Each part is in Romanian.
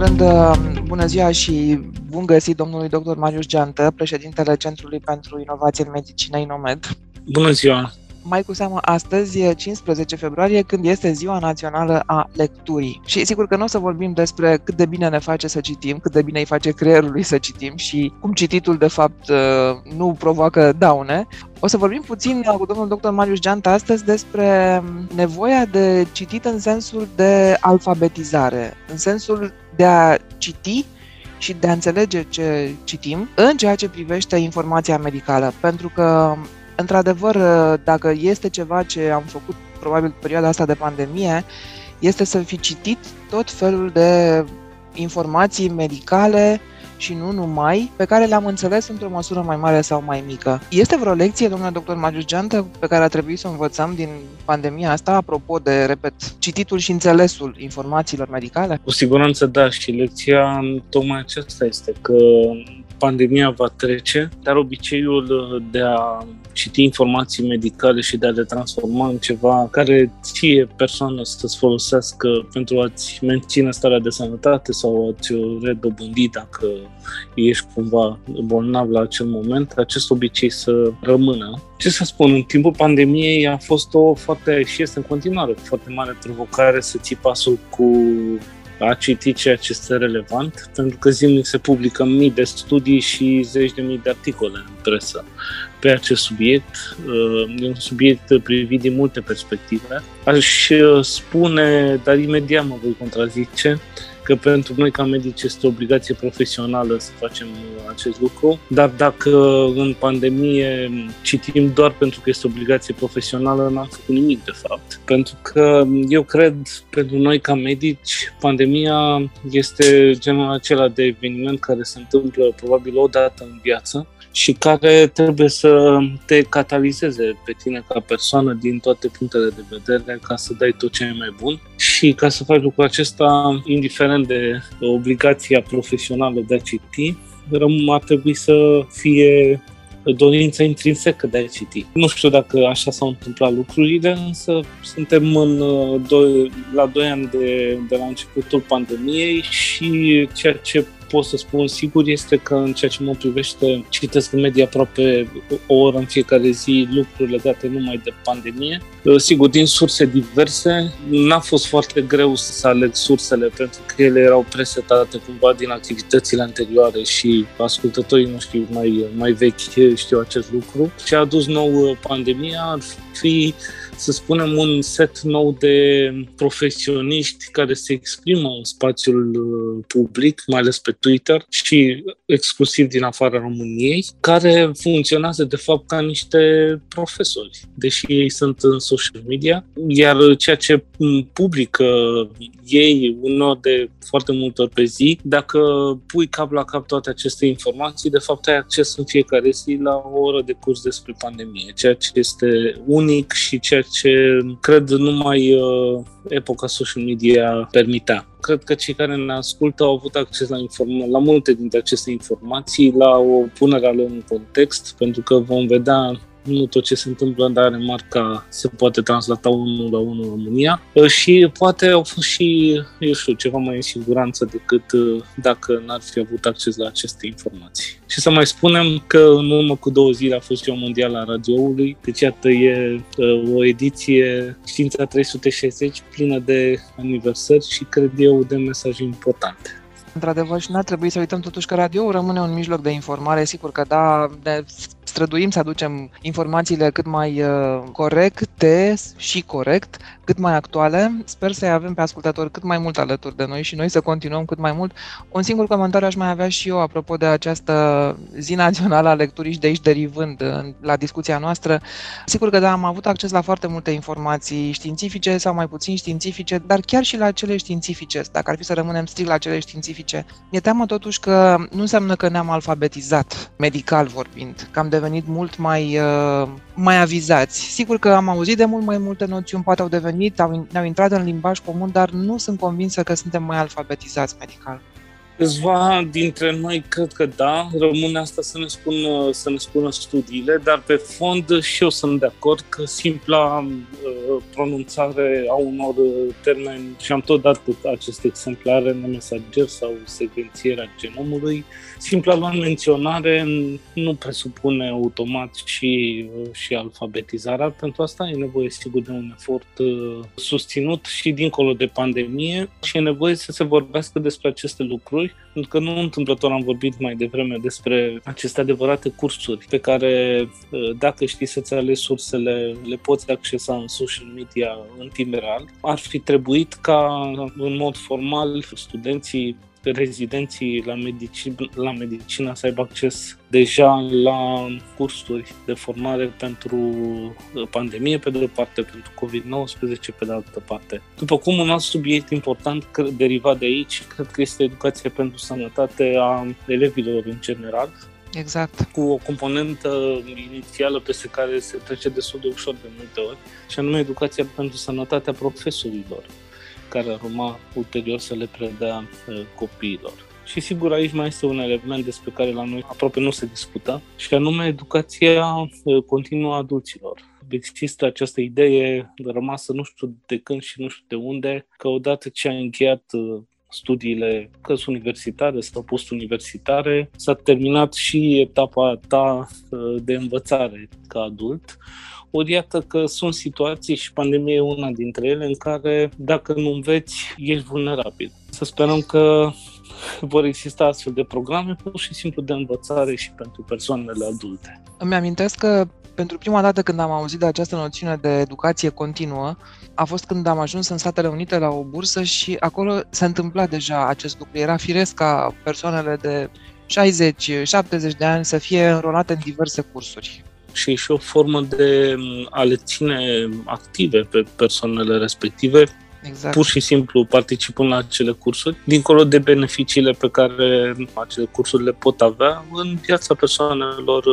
rând, uh, bună ziua și bun găsit domnului dr. Marius Geantă, președintele Centrului pentru Inovație în Medicină Inomed. Bună ziua! Mai cu seamă astăzi, 15 februarie, când este ziua națională a lecturii. Și sigur că nu o să vorbim despre cât de bine ne face să citim, cât de bine îi face creierului să citim și cum cititul de fapt uh, nu provoacă daune. O să vorbim puțin cu domnul dr. Marius Geanta astăzi despre nevoia de citit în sensul de alfabetizare, în sensul de a citi și de a înțelege ce citim în ceea ce privește informația medicală. Pentru că într-adevăr, dacă este ceva ce am făcut probabil perioada asta de pandemie, este să fi citit tot felul de informații medicale și nu numai, pe care le-am înțeles într-o măsură mai mare sau mai mică. Este vreo lecție, domnule doctor Magius Geantă, pe care a trebuit să o învățăm din pandemia asta, apropo de, repet, cititul și înțelesul informațiilor medicale? Cu siguranță da, și lecția tocmai aceasta este că pandemia va trece, dar obiceiul de a citi informații medicale și de a le transforma în ceva care ție persoană să-ți folosească pentru a-ți menține starea de sănătate sau a-ți redobândi dacă ești cumva bolnav la acel moment, acest obicei să rămână. Ce să spun, în timpul pandemiei a fost o foarte, și este în continuare, foarte mare provocare să ții pasul cu a citi ceea ce este relevant, pentru că zilnic se publică mii de studii și zeci de mii de articole în presă pe acest subiect. Uh, e un subiect privit din multe perspective. Aș uh, spune, dar imediat mă voi contrazice, că pentru noi ca medici este o obligație profesională să facem uh, acest lucru, dar dacă în pandemie citim doar pentru că este obligație profesională, n-am făcut nimic de fapt. Pentru că eu cred, pentru noi ca medici, pandemia este genul acela de eveniment care se întâmplă probabil o dată în viață și care trebuie să te catalizeze pe tine ca persoană din toate punctele de vedere ca să dai tot ce e mai bun și ca să faci lucrul acesta, indiferent de obligația profesională de a citi, ar trebui să fie dorința intrinsecă de a citi. Nu știu dacă așa s-au întâmplat lucrurile, însă suntem în uh, doi, la doi ani de, de la începutul pandemiei și ceea ce pot să spun sigur este că în ceea ce mă privește citesc în medie aproape o oră în fiecare zi lucruri legate numai de pandemie. Uh, sigur, din surse diverse, n-a fost foarte greu să aleg sursele pentru că ele erau presetate cumva din activitățile anterioare și ascultătorii noștri mai, mai vechi știu acest lucru. Ce a adus nou pandemia ar fi să spunem, un set nou de profesioniști care se exprimă în spațiul uh, public, mai ales pe Twitter și exclusiv din afara României, care funcționează de fapt ca niște profesori, deși ei sunt în social media, iar ceea ce publică ei unor de foarte multe ori pe zi, dacă pui cap la cap toate aceste informații, de fapt ai acces în fiecare zi la o oră de curs despre pandemie, ceea ce este unic și ceea ce cred numai uh, epoca social media permitea. Cred că cei care ne ascultă au avut acces la, inform- la multe dintre aceste informații, la o punere a lor în context, pentru că vom vedea nu tot ce se întâmplă în Danemarca se poate translata unul la unul în România și poate au fost și, eu știu, ceva mai în siguranță decât uh, dacă n-ar fi avut acces la aceste informații. Și să mai spunem că în urmă cu două zile a fost Ziua Mondială a Radioului, deci iată e uh, o ediție Știința 360 plină de aniversări și cred eu de mesaje importante. Într-adevăr, și n-ar trebui să uităm totuși că radio rămâne un mijloc de informare. Sigur că da, ne străduim să aducem informațiile cât mai uh, corecte și corect, cât mai actuale. Sper să-i avem pe ascultători cât mai mult alături de noi și noi să continuăm cât mai mult. Un singur comentariu aș mai avea și eu apropo de această zi națională a lecturii și de aici derivând la discuția noastră. Sigur că da, am avut acces la foarte multe informații științifice sau mai puțin științifice, dar chiar și la cele științifice, dacă ar fi să rămânem strict la cele științifice. Mi-e teamă totuși că nu înseamnă că ne-am alfabetizat, medical vorbind, că am devenit mult mai, uh, mai avizați. Sigur că am auzit de mult mai multe noțiuni, poate au devenit, au, ne-au intrat în limbaj comun, dar nu sunt convinsă că suntem mai alfabetizați medical. Câțiva dintre noi cred că da, rămâne asta să ne, spună, să ne spună studiile, dar pe fond și eu sunt de acord că simpla uh, pronunțare a unor termeni și am tot dat aceste exemplare în mesager sau secvențierea genomului. Simpla lor menționare nu presupune automat și, și alfabetizarea. Pentru asta e nevoie, sigur, de un efort susținut și dincolo de pandemie și e nevoie să se vorbească despre aceste lucruri, pentru că nu întâmplător am vorbit mai devreme despre aceste adevărate cursuri pe care, dacă știi să-ți alegi sursele, le poți accesa în social media în timp real. Ar fi trebuit ca, în mod formal, studenții rezidenții la, medici, la medicină să aibă acces deja la cursuri de formare pentru pandemie, pe de o parte, pentru COVID-19, pe de altă parte. După cum un alt subiect important derivat de aici, cred că este educația pentru sănătate a elevilor în general, Exact. Cu o componentă inițială peste care se trece destul de ușor de multe ori, și anume educația pentru sănătatea profesorilor, care ar urma ulterior să le predea uh, copiilor. Și sigur aici mai este un element despre care la noi aproape nu se discută, și anume educația uh, continuă a adulților există această idee rămasă nu știu de când și nu știu de unde, că odată ce a încheiat uh, studiile, că sunt universitare sau post-universitare, s-a terminat și etapa ta uh, de învățare ca adult. Ori iată că sunt situații și pandemia e una dintre ele în care dacă nu înveți, ești vulnerabil. Să sperăm că vor exista astfel de programe pur și simplu de învățare și pentru persoanele adulte. Îmi amintesc că pentru prima dată când am auzit de această noțiune de educație continuă, a fost când am ajuns în Statele Unite la o bursă și acolo se întâmpla deja acest lucru. Era firesc ca persoanele de 60-70 de ani să fie înrolate în diverse cursuri. Și și o formă de a le ține active pe persoanele respective, Exact. Pur și simplu participând la acele cursuri, dincolo de beneficiile pe care acele cursuri le pot avea în viața persoanelor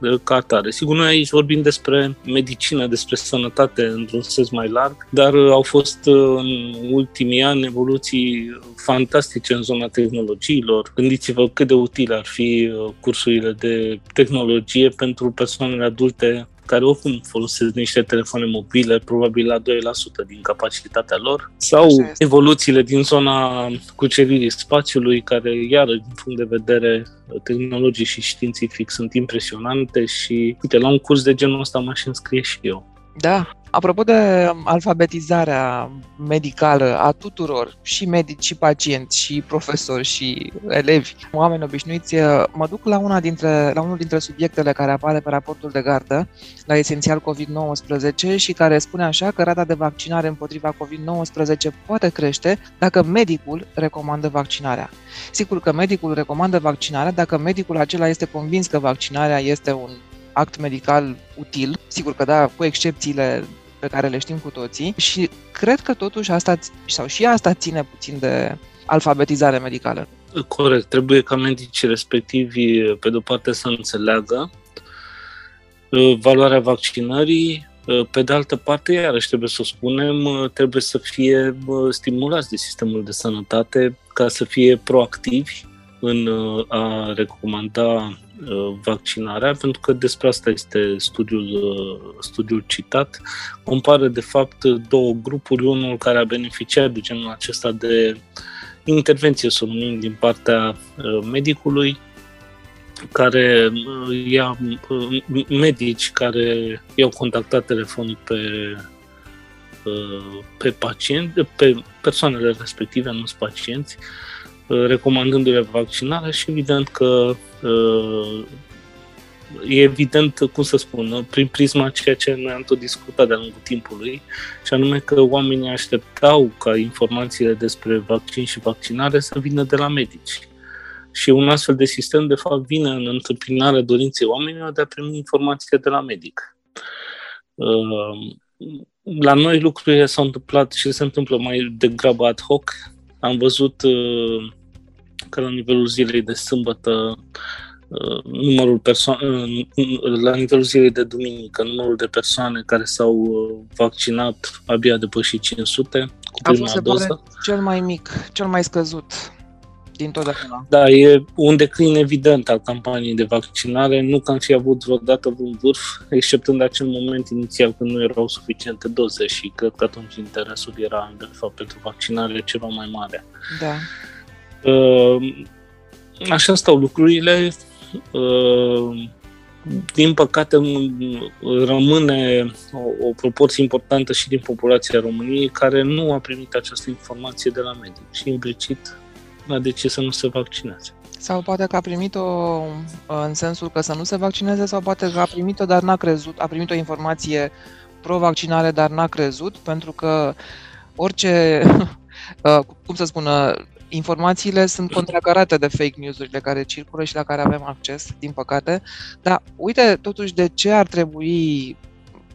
uh, ca atare. Sigur, noi aici vorbim despre medicină, despre sănătate într-un sens mai larg, dar uh, au fost uh, în ultimii ani evoluții fantastice în zona tehnologiilor. Gândiți-vă cât de utile ar fi cursurile de tehnologie pentru persoanele adulte care oricum folosesc niște telefoane mobile, probabil la 2% din capacitatea lor, sau evoluțiile din zona cuceririi spațiului, care, iar din punct de vedere tehnologic și științific, sunt impresionante și, uite, la un curs de genul ăsta m-aș înscrie și eu. Da, Apropo de alfabetizarea medicală a tuturor, și medici, și pacienți, și profesori, și elevi, oameni obișnuiți, mă duc la, una dintre, la unul dintre subiectele care apare pe raportul de gardă, la esențial COVID-19, și care spune așa că rata de vaccinare împotriva COVID-19 poate crește dacă medicul recomandă vaccinarea. Sigur că medicul recomandă vaccinarea dacă medicul acela este convins că vaccinarea este un act medical util, sigur că da, cu excepțiile pe care le știm cu toții și cred că totuși asta, sau și asta ține puțin de alfabetizare medicală. Corect, trebuie ca medicii respectivi, pe de-o parte, să înțeleagă uh, valoarea vaccinării, uh, pe de altă parte, iarăși trebuie să o spunem, uh, trebuie să fie stimulați de sistemul de sănătate ca să fie proactivi în a recomanda Uh, vaccinarea, pentru că despre asta este studiul, uh, studiul citat. Compară, de fapt, două grupuri, unul care a beneficiat de genul acesta de intervenție, să numim, din partea uh, medicului, care ia medici care i-au contactat telefonic pe pe pacienți, pe persoanele respective, nu pacienți, recomandându-le vaccinarea și evident că uh, e evident, cum să spun, prin prisma ceea ce noi am tot discutat de-a lungul timpului, și anume că oamenii așteptau ca informațiile despre vaccin și vaccinare să vină de la medici. Și un astfel de sistem, de fapt, vine în întâmpinarea dorinței oamenilor de a primi informații de la medic. Uh, la noi lucrurile s-au întâmplat și se întâmplă mai degrabă ad hoc, am văzut uh, că la nivelul zilei de sâmbătă uh, numărul persoane, uh, la nivelul zilei de duminică, numărul de persoane care s-au vaccinat abia depășit 500 cu prima A fost, doză. cel mai mic, cel mai scăzut din totdeauna. Da, e un declin evident al campaniei de vaccinare. Nu că am fi avut vreodată un vârf, exceptând acel moment inițial când nu erau suficiente doze și cred că atunci interesul era, de fapt, pentru vaccinare ceva mai mare. Da. Uh, așa stau lucrurile. Uh, din păcate, rămâne o, o proporție importantă și din populația României care nu a primit această informație de la medic și implicit a decis să nu se vaccineze. Sau poate că a primit-o în sensul că să nu se vaccineze sau poate că a primit-o, dar n-a crezut, a primit o informație pro-vaccinare, dar n-a crezut, pentru că orice, cum să spună, informațiile sunt contracarate de fake news-urile care circulă și la care avem acces, din păcate. Dar uite totuși de ce ar trebui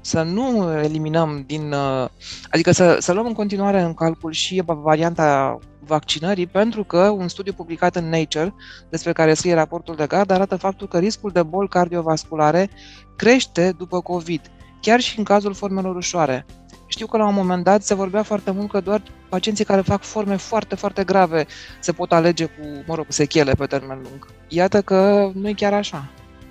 să nu eliminăm din. Uh, adică să, să luăm în continuare în calcul și varianta vaccinării, pentru că un studiu publicat în Nature, despre care scrie raportul de gard, arată faptul că riscul de boli cardiovasculare crește după COVID, chiar și în cazul formelor ușoare. Știu că la un moment dat se vorbea foarte mult că doar pacienții care fac forme foarte, foarte grave se pot alege cu, mă rog, sechele pe termen lung. Iată că nu e chiar așa.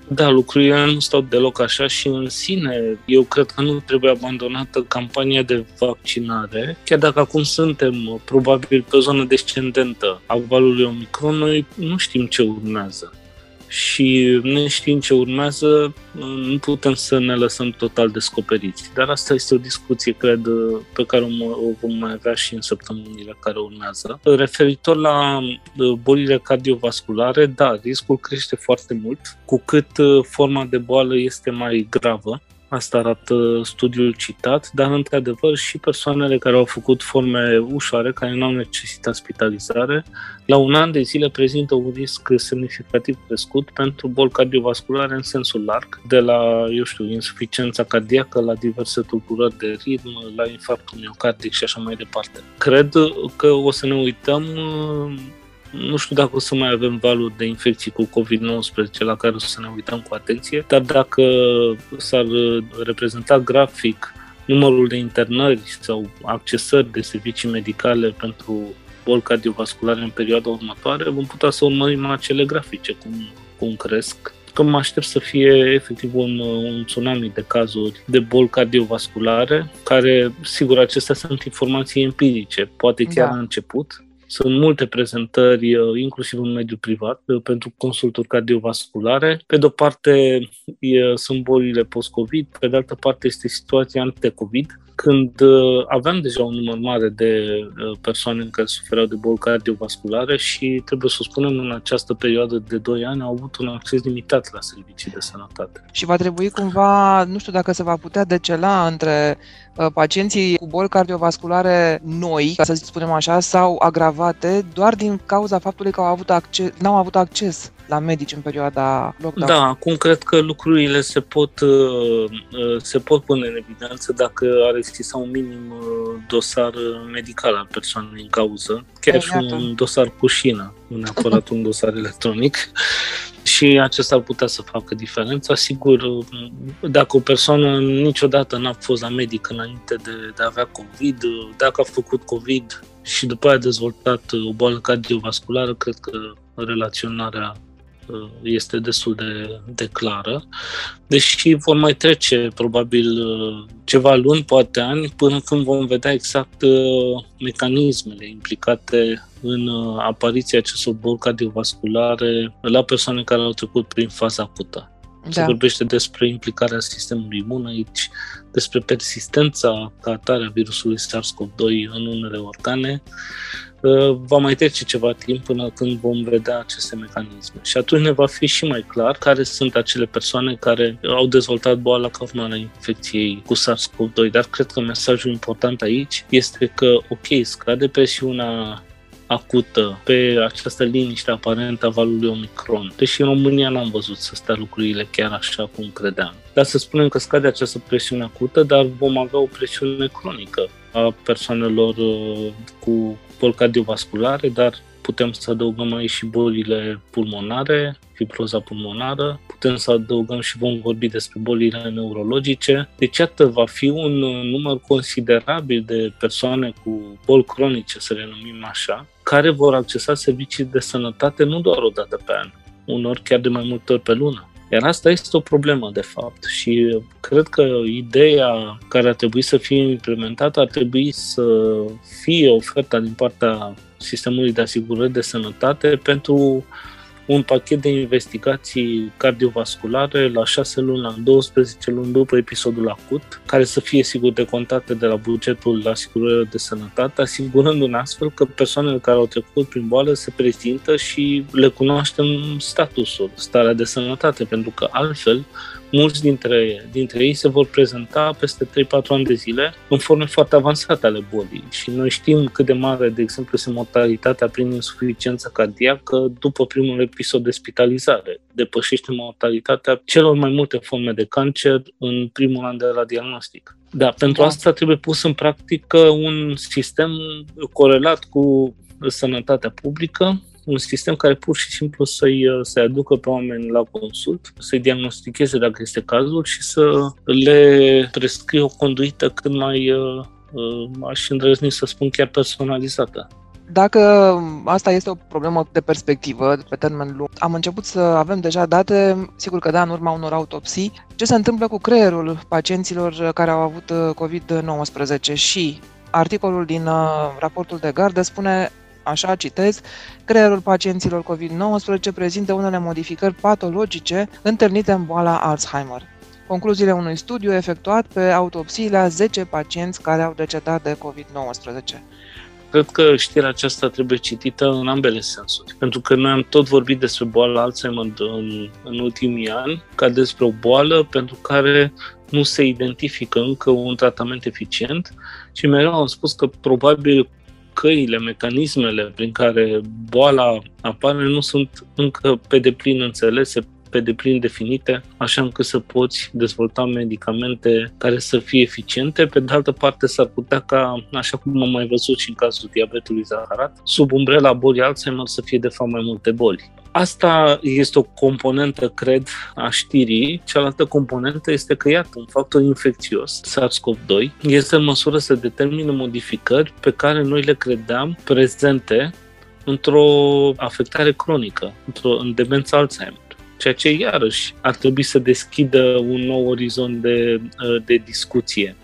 Da, lucrurile nu stau deloc așa și în sine eu cred că nu trebuie abandonată campania de vaccinare. Chiar dacă acum suntem probabil pe o zonă descendentă a valului Omicron, noi nu știm ce urmează și neștiind ce urmează, nu putem să ne lăsăm total descoperiți. Dar asta este o discuție, cred, pe care o vom mai avea și în săptămânile care urmează. Referitor la uh, bolile cardiovasculare, da, riscul crește foarte mult, cu cât uh, forma de boală este mai gravă Asta arată studiul citat, dar într-adevăr și persoanele care au făcut forme ușoare, care nu au necesitat spitalizare, la un an de zile prezintă un risc semnificativ crescut pentru boli cardiovasculare în sensul larg, de la, eu știu, insuficiența cardiacă, la diverse tulburări de ritm, la infarctul miocardic și așa mai departe. Cred că o să ne uităm nu știu dacă o să mai avem valuri de infecții cu COVID-19 la care o să ne uităm cu atenție, dar dacă s-ar reprezenta grafic numărul de internări sau accesări de servicii medicale pentru boli cardiovasculare în perioada următoare, vom putea să urmărim acele grafice, cum, cum cresc că mă aștept să fie efectiv un, un tsunami de cazuri de boli cardiovasculare, care, sigur, acestea sunt informații empirice, poate chiar da. la început, sunt multe prezentări, uh, inclusiv în mediul privat, uh, pentru consulturi cardiovasculare. Pe de-o parte sunt bolile post-COVID, pe de altă parte este situația ante-COVID, când uh, aveam deja un număr mare de persoane care sufereau de boli cardiovasculare și, trebuie să spunem, în această perioadă de 2 ani au avut un acces limitat la servicii de sănătate. Și va trebui cumva, nu știu dacă se va putea decela între Uh, pacienții cu boli cardiovasculare noi, ca să spunem așa, sau agravate doar din cauza faptului că au avut acces, n-au avut acces la medici în perioada lockdown. Da, acum cred că lucrurile se pot, uh, uh, se pot pune în evidență dacă ar exista un minim dosar medical al persoanei în cauză, chiar și un dosar cu șină, nu neapărat un dosar electronic și acesta ar putea să facă diferența. Sigur, dacă o persoană niciodată n-a fost la medic înainte de, de a avea COVID, dacă a făcut COVID și după aia a dezvoltat o boală cardiovasculară, cred că relaționarea uh, este destul de, de clară, deși vor mai trece probabil uh, ceva luni, poate ani, până când vom vedea exact uh, mecanismele implicate în uh, apariția acestor boli cardiovasculare la persoane care au trecut prin faza acută. Da. Se vorbește despre implicarea sistemului imun aici, despre persistența ca atare a virusului SARS-CoV-2 în unele organe. Uh, va mai trece ceva timp până când vom vedea aceste mecanisme. Și atunci ne va fi și mai clar care sunt acele persoane care au dezvoltat boala ca urmare a infecției cu SARS-CoV-2. Dar cred că mesajul important aici este că, ok, scade presiunea acută pe această liniște aparentă a valului Omicron. Deși în România n-am văzut să stea lucrurile chiar așa cum credeam. Dar să spunem că scade această presiune acută, dar vom avea o presiune cronică a persoanelor uh, cu boli cardiovasculare, dar putem să adăugăm aici și bolile pulmonare, fibroza pulmonară, putem să adăugăm și vom vorbi despre bolile neurologice. Deci, iată, va fi un număr considerabil de persoane cu boli cronice, să le numim așa, care vor accesa servicii de sănătate nu doar o dată pe an, unor chiar de mai multe ori pe lună. Iar asta este o problemă, de fapt, și cred că ideea care ar trebui să fie implementată ar trebui să fie oferta din partea sistemului de asigurări de sănătate pentru un pachet de investigații cardiovasculare la 6 luni, la 12 luni după episodul acut, care să fie sigur de contate de la bugetul asigurării de sănătate, asigurându-ne astfel că persoanele care au trecut prin boală se prezintă și le cunoaștem statusul, starea de sănătate, pentru că altfel mulți dintre, dintre ei se vor prezenta peste 3-4 ani de zile în forme foarte avansate ale bolii și noi știm cât de mare, de exemplu, este mortalitatea prin insuficiență cardiacă după primul episod de spitalizare. Depășește mortalitatea celor mai multe forme de cancer în primul an de la diagnostic. Da, pentru da. asta trebuie pus în practică un sistem corelat cu sănătatea publică, un sistem care pur și simplu să-i, uh, să aducă pe oameni la consult, să-i diagnosticheze dacă este cazul și să le prescrie o conduită cât mai, uh, uh, aș îndrăzni să spun, chiar personalizată. Dacă asta este o problemă de perspectivă, pe termen lung, am început să avem deja date, sigur că da, în urma unor autopsii, ce se întâmplă cu creierul pacienților care au avut COVID-19 și articolul din raportul de gardă spune Așa citez, creierul pacienților COVID-19 prezintă unele modificări patologice întâlnite în boala Alzheimer. Concluziile unui studiu efectuat pe autopsiile a 10 pacienți care au decedat de COVID-19. Cred că știrea aceasta trebuie citită în ambele sensuri, pentru că noi am tot vorbit despre boala Alzheimer în, în ultimii ani ca despre o boală pentru care nu se identifică încă un tratament eficient și mereu am spus că probabil căile, mecanismele prin care boala apare nu sunt încă pe deplin înțelese, pe deplin definite, așa încât să poți dezvolta medicamente care să fie eficiente. Pe de altă parte, s-ar putea ca, așa cum am mai văzut și în cazul diabetului zaharat, sub umbrela bolii Alzheimer să fie de fapt mai multe boli. Asta este o componentă, cred, a știrii. Cealaltă componentă este că, iată, un factor infecțios, SARS-CoV-2, este în măsură să determine modificări pe care noi le credeam prezente într-o afectare cronică, într-o în demență Alzheimer ceea ce iarăși ar trebui să deschidă un nou orizont de, de discuție.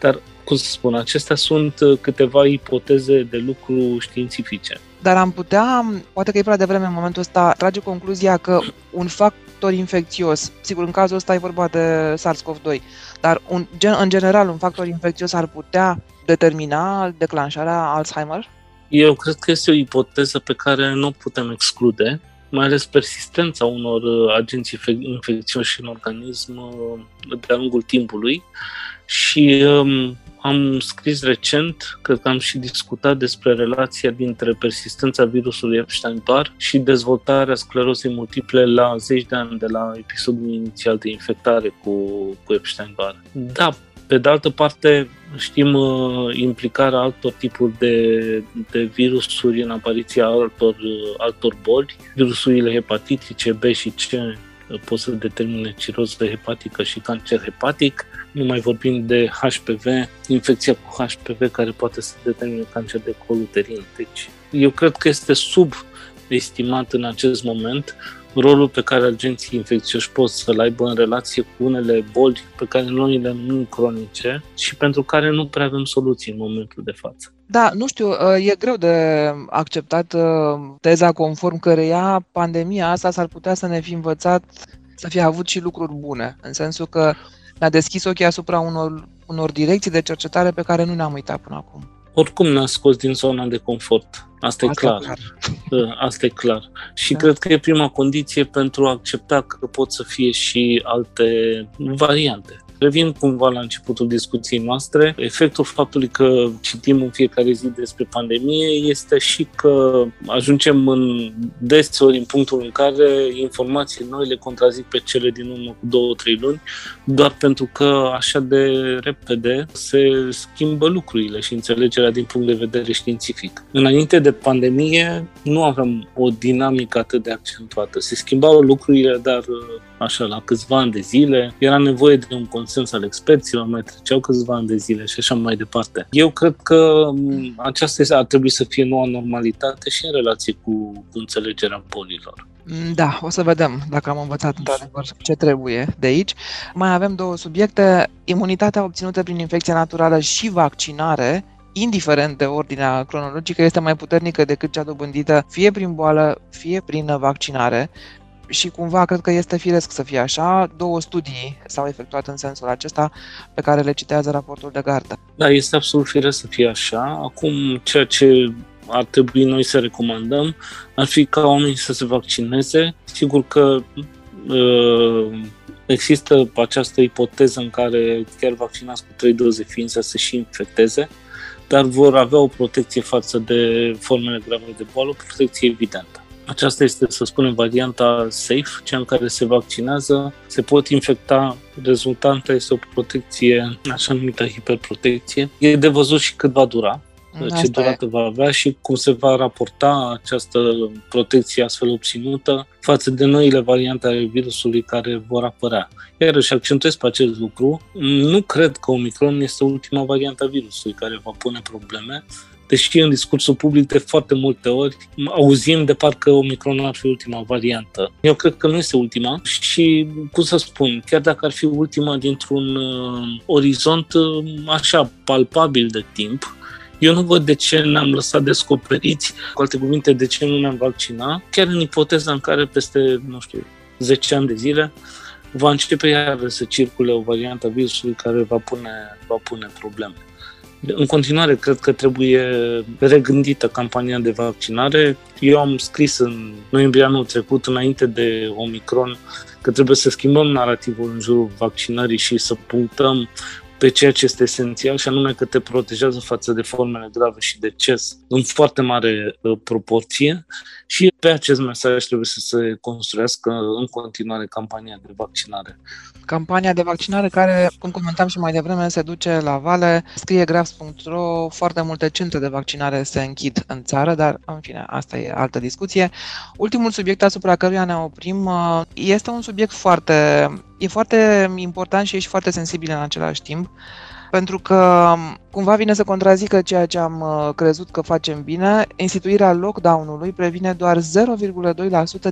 Dar, cum să spun, acestea sunt câteva ipoteze de lucru științifice. Dar am putea, poate că e prea devreme în momentul ăsta, trage concluzia că un factor infecțios, sigur în cazul ăsta e vorba de SARS-CoV-2, dar un, în general un factor infecțios ar putea determina declanșarea Alzheimer? Eu cred că este o ipoteză pe care nu putem exclude, mai ales persistența unor uh, agenți infecțioși în organism uh, de-a lungul timpului și um, am scris recent, cred că am și discutat despre relația dintre persistența virusului Epstein-Barr și dezvoltarea sclerozei multiple la zeci de ani de la episodul inițial de infectare cu, cu Epstein-Barr. Da, pe de altă parte, știm uh, implicarea altor tipuri de, de virusuri în apariția altor, uh, altor boli, virusurile hepatitice B și C uh, pot să determine ciroză hepatică și cancer hepatic. Nu mai vorbim de HPV, infecția cu HPV care poate să determine cancer de col uterin. Deci, eu cred că este subestimat în acest moment rolul pe care agenții infecțioși pot să-l aibă în relație cu unele boli pe care noi le numim cronice și pentru care nu prea avem soluții în momentul de față. Da, nu știu, uh, e greu de acceptat uh, teza conform căreia pandemia asta s-ar putea să ne fi învățat să fie avut și lucruri bune, în sensul că ne-a deschis ochii asupra unor, unor direcții de cercetare pe care nu ne-am uitat până acum oricum ne-a scos din zona de confort. Asta, Asta e clar. clar. Da, asta e clar. Și da. cred că e prima condiție pentru a accepta că pot să fie și alte variante. Revin cumva la începutul discuției noastre. Efectul faptului că citim în fiecare zi despre pandemie este și că ajungem în deseori în punctul în care informații noi le contrazic pe cele din urmă cu două, trei luni, doar pentru că așa de repede se schimbă lucrurile și înțelegerea din punct de vedere științific. Înainte de pandemie nu aveam o dinamică atât de accentuată. Se schimbau lucrurile, dar așa, la câțiva ani de zile, era nevoie de un consens consens al experților, mai treceau câțiva ani de zile și așa mai departe. Eu cred că aceasta ar trebui să fie noua normalitate și în relație cu, cu înțelegerea bolilor. Da, o să vedem dacă am învățat într-adevăr ce trebuie de aici. Mai avem două subiecte. Imunitatea obținută prin infecție naturală și vaccinare indiferent de ordinea cronologică, este mai puternică decât cea dobândită fie prin boală, fie prin vaccinare. Și cumva cred că este firesc să fie așa. Două studii s-au efectuat în sensul acesta pe care le citează raportul de gardă. Da, este absolut firesc să fie așa. Acum, ceea ce ar trebui noi să recomandăm ar fi ca oamenii să se vaccineze. Sigur că uh, există această ipoteză în care chiar vaccinați cu trei doze fiind să se și infecteze, dar vor avea o protecție față de formele grave de boală, o protecție evidentă. Aceasta este, să spunem, varianta safe, cea în care se vaccinează, se pot infecta, rezultanta este o protecție, așa numită hiperprotecție. E de văzut și cât va dura, Asta ce durată va avea și cum se va raporta această protecție astfel obținută față de noile variante ale virusului care vor apărea. Iarăși accentuez pe acest lucru, nu cred că Omicron este ultima variantă a virusului care va pune probleme, deși în discursul public de foarte multe ori auzim de parcă Omicron ar fi ultima variantă. Eu cred că nu este ultima și, cum să spun, chiar dacă ar fi ultima dintr-un uh, orizont uh, așa palpabil de timp, eu nu văd de ce ne-am lăsat descoperiți, cu alte cuvinte, de ce nu ne-am vaccinat, chiar în ipoteza în care peste, nu știu, 10 ani de zile va începe iar să circule o variantă a virusului care va pune, va pune probleme. În continuare, cred că trebuie regândită campania de vaccinare. Eu am scris în noiembrie anul trecut, înainte de Omicron, că trebuie să schimbăm narativul în jurul vaccinării și să punctăm pe ceea ce este esențial și anume că te protejează față de formele grave și deces în foarte mare uh, proporție. Și pe acest mesaj trebuie să se construiască în continuare campania de vaccinare. Campania de vaccinare care, cum comentam și mai devreme, se duce la vale, scrie grafs.ro, foarte multe centre de vaccinare se închid în țară, dar în fine, asta e altă discuție. Ultimul subiect asupra căruia ne oprim uh, este un subiect foarte e foarte important și ești foarte sensibil în același timp, pentru că cumva vine să contrazică ceea ce am uh, crezut că facem bine. Instituirea lockdown-ului previne doar 0,2%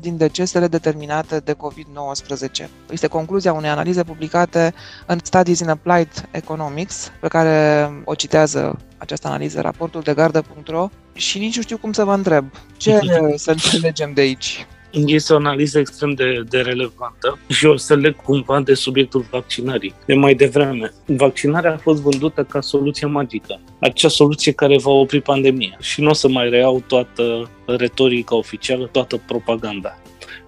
din decesele determinate de COVID-19. Este concluzia unei analize publicate în Studies in Applied Economics, pe care o citează această analiză, raportul de gardă.ro și nici nu știu cum să vă întreb. Ce să înțelegem de aici? Este o analiză extrem de, de relevantă și o să leg cumva de subiectul vaccinării. De mai devreme, vaccinarea a fost vândută ca soluție magică, acea soluție care va opri pandemia și nu o să mai reiau toată retorica oficială, toată propaganda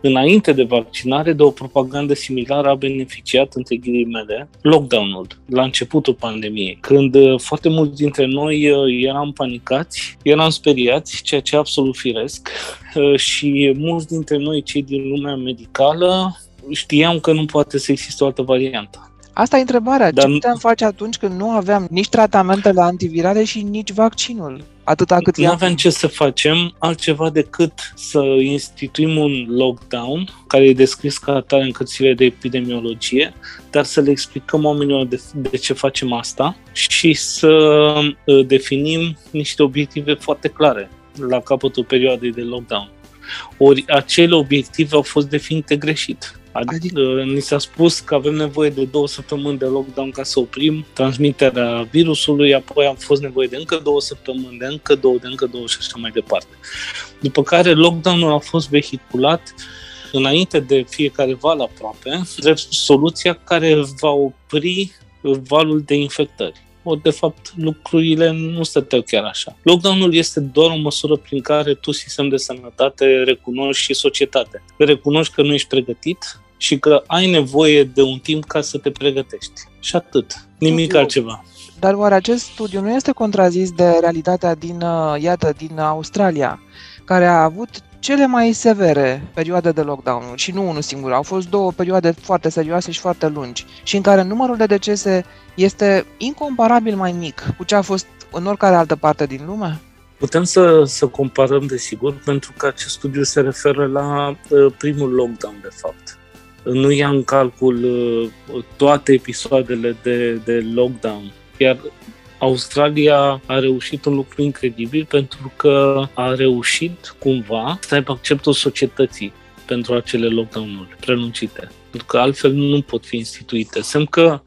înainte de vaccinare, de o propagandă similară a beneficiat, între ghilimele, lockdown-ul, la începutul pandemiei, când uh, foarte mulți dintre noi uh, eram panicați, eram speriați, ceea ce e absolut firesc, uh, și mulți dintre noi, cei din lumea medicală, știam că nu poate să existe o altă variantă. Asta e întrebarea. Dar... Ce putem face atunci când nu aveam nici tratamentele antivirale și nici vaccinul? Atâta cât nu aveam ce să facem altceva decât să instituim un lockdown, care e descris ca atare în cărțile de epidemiologie, dar să le explicăm oamenilor de, de ce facem asta și să uh, definim niște obiective foarte clare la capătul perioadei de lockdown. Ori acele obiective au fost definite greșit. Adică ni s-a spus că avem nevoie de două săptămâni de lockdown ca să oprim transmiterea virusului, apoi am fost nevoie de încă două săptămâni, de încă două, de încă două și așa mai departe. După care lockdown-ul a fost vehiculat înainte de fiecare val aproape, drept soluția care va opri valul de infectări. O, de fapt, lucrurile nu stăteau chiar așa. Lockdown-ul este doar o măsură prin care tu, sistem de sănătate, recunoști și societate. Recunoști că nu ești pregătit și că ai nevoie de un timp ca să te pregătești. Și atât. Nimic altceva. Dar oare acest studiu nu este contrazis de realitatea din, uh, iată, din Australia, care a avut cele mai severe perioade de lockdown și nu unul singur, au fost două perioade foarte serioase și foarte lungi și în care numărul de decese este incomparabil mai mic cu ce a fost în oricare altă parte din lume? Putem să, să comparăm, desigur, pentru că acest studiu se referă la uh, primul lockdown, de fapt. nu ia în calcul uh, toate episoadele de, de lockdown. Iar Australia a reușit un lucru incredibil pentru că a reușit cumva să aibă acceptul societății pentru acele lockdown-uri prelungite. Pentru că altfel nu pot fi instituite. Semn că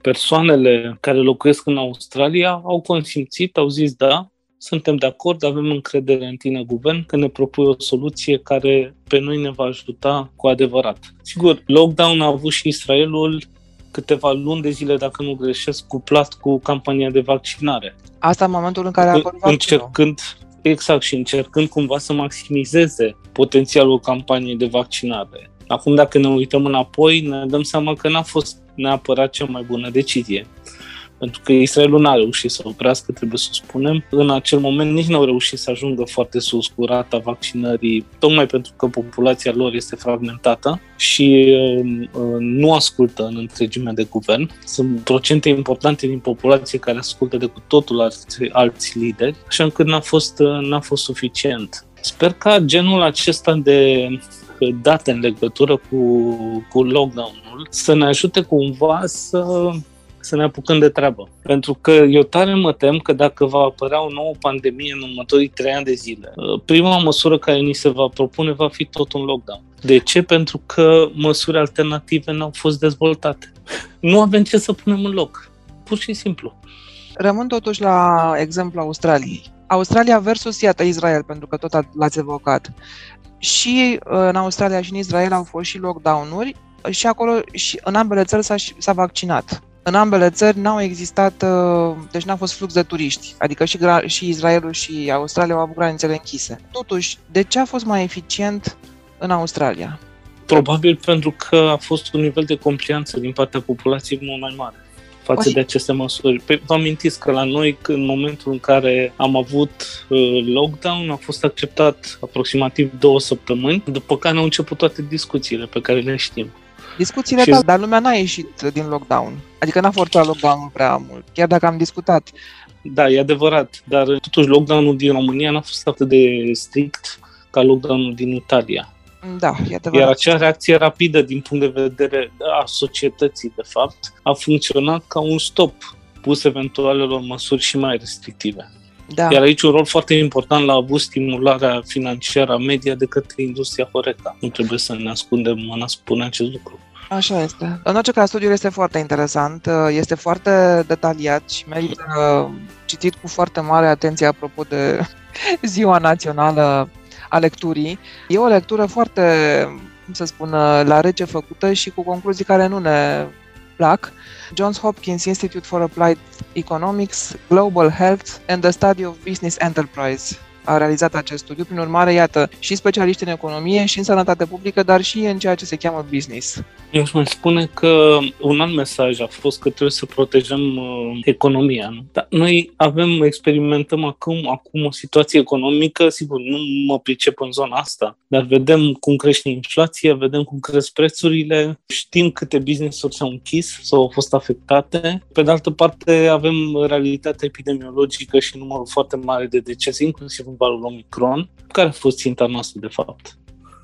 persoanele care locuiesc în Australia au consimțit, au zis da, suntem de acord, avem încredere în tine, guvern, că ne propui o soluție care pe noi ne va ajuta cu adevărat. Sigur, lockdown a avut și Israelul câteva luni de zile, dacă nu greșesc, cuplat cu campania de vaccinare. Asta în momentul în care a apărut Încercând, exact, și încercând cumva să maximizeze potențialul campaniei de vaccinare. Acum, dacă ne uităm înapoi, ne dăm seama că n-a fost neapărat cea mai bună decizie pentru că Israelul n-a reușit să oprească, trebuie să spunem. În acel moment nici nu au reușit să ajungă foarte sus cu rata vaccinării, tocmai pentru că populația lor este fragmentată și uh, nu ascultă în întregime de guvern. Sunt procente importante din populație care ascultă de cu totul alți, alți lideri, așa încât n-a fost, uh, n-a fost suficient. Sper ca genul acesta de date în legătură cu, cu lockdown-ul să ne ajute cumva să să ne apucăm de treabă. Pentru că eu tare mă tem că dacă va apărea o nouă pandemie în următorii trei ani de zile, uh, prima măsură care ni se va propune va fi tot un lockdown. De ce? Pentru că măsuri alternative n-au fost dezvoltate. Nu avem ce să punem în loc. Pur și simplu. Rămân totuși la exemplu Australiei. Australia versus, iată, Israel, pentru că tot l-ați evocat. Și uh, în Australia și în Israel au fost și lockdown-uri și acolo, și în ambele țări s-a, s-a vaccinat. În ambele țări n-au existat, uh, deci n-a fost flux de turiști, adică și, și Israelul și Australia au avut granițele închise. Totuși, de ce a fost mai eficient în Australia? Probabil pentru că a fost un nivel de complianță din partea populației mult mai mare față Oși. de aceste măsuri. Păi, vă amintiți că la noi, în momentul în care am avut uh, lockdown, a fost acceptat aproximativ două săptămâni, după care au început toate discuțiile pe care le știm. Discuțiile, și... da, dar lumea n-a ieșit din lockdown. Adică n-a forțat lockdown prea mult, chiar dacă am discutat. Da, e adevărat, dar totuși lockdown-ul din România n-a fost atât de strict ca lockdown-ul din Italia. Da, e adevărat. Iar acea reacție rapidă din punct de vedere a societății, de fapt, a funcționat ca un stop pus eventualelor măsuri și mai restrictive. Da. Iar aici un rol foarte important l-a avut stimularea financiară a media de către industria Horeca. Nu trebuie să ne ascundem în a spune acest lucru. Așa este. În orice caz, studiul este foarte interesant, este foarte detaliat și merită citit cu foarte mare atenție apropo de Ziua Națională a Lecturii. E o lectură foarte, cum să spun, la rece făcută și cu concluzii care nu ne plac. Johns Hopkins Institute for Applied Economics, Global Health and the Study of Business Enterprise a realizat acest studiu. Prin urmare, iată, și specialiști în economie, și în sănătate publică, dar și în ceea ce se cheamă business. Eu aș mai spune că un alt mesaj a fost că trebuie să protejăm uh, economia. Nu? Dar noi avem, experimentăm acum, acum o situație economică, sigur, nu mă pricep în zona asta, dar vedem cum crește inflația, vedem cum cresc prețurile, știm câte business-uri s-au închis sau au fost afectate. Pe de altă parte, avem realitatea epidemiologică și numărul foarte mare de decese, inclusiv în valul Omicron, care a fost ținta noastră, de fapt.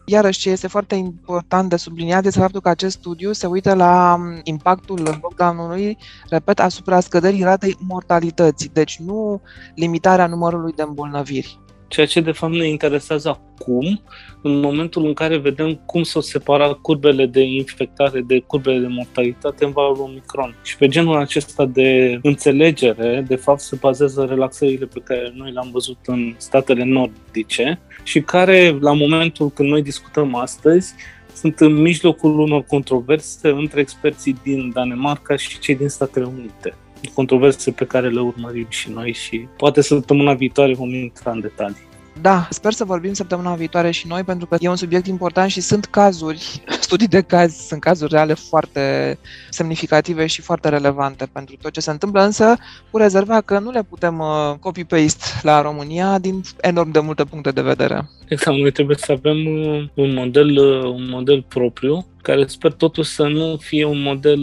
Iarăși, ce este foarte important de subliniat este faptul că acest studiu se uită la impactul lockdown-ului, repet, asupra scăderii ratei mortalității, deci nu limitarea numărului de îmbolnăviri. Ceea ce de fapt ne interesează acum, în momentul în care vedem cum s-au separat curbele de infectare de curbele de mortalitate în valul Omicron. Și pe genul acesta de înțelegere, de fapt, se bazează relaxările pe care noi le-am văzut în statele nordice și care, la momentul când noi discutăm astăzi, sunt în mijlocul unor controverse între experții din Danemarca și cei din Statele Unite controverse pe care le urmărim și noi și poate săptămâna viitoare vom intra în detalii. Da, sper să vorbim săptămâna viitoare și noi, pentru că e un subiect important și sunt cazuri, studii de caz, sunt cazuri reale foarte semnificative și foarte relevante pentru tot ce se întâmplă, însă cu rezerva că nu le putem uh, copy-paste la România din enorm de multe puncte de vedere. Exact, noi trebuie să avem uh, un model, uh, un model propriu, care sper totuși să nu fie un model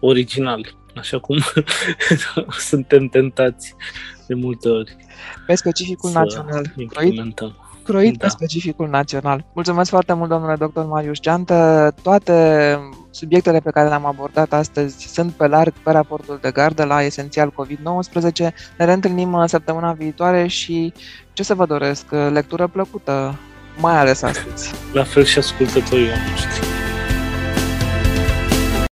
original așa cum suntem tentați de multe ori. Pe specificul național. Implementăm. croit da. pe specificul național. Mulțumesc foarte mult, domnule doctor Marius Geantă. Toate subiectele pe care le-am abordat astăzi sunt pe larg pe raportul de gardă la Esențial COVID-19. Ne reîntâlnim uh, săptămâna viitoare și ce să vă doresc? Lectură plăcută, mai ales astăzi. La fel și ascultătorii noștri.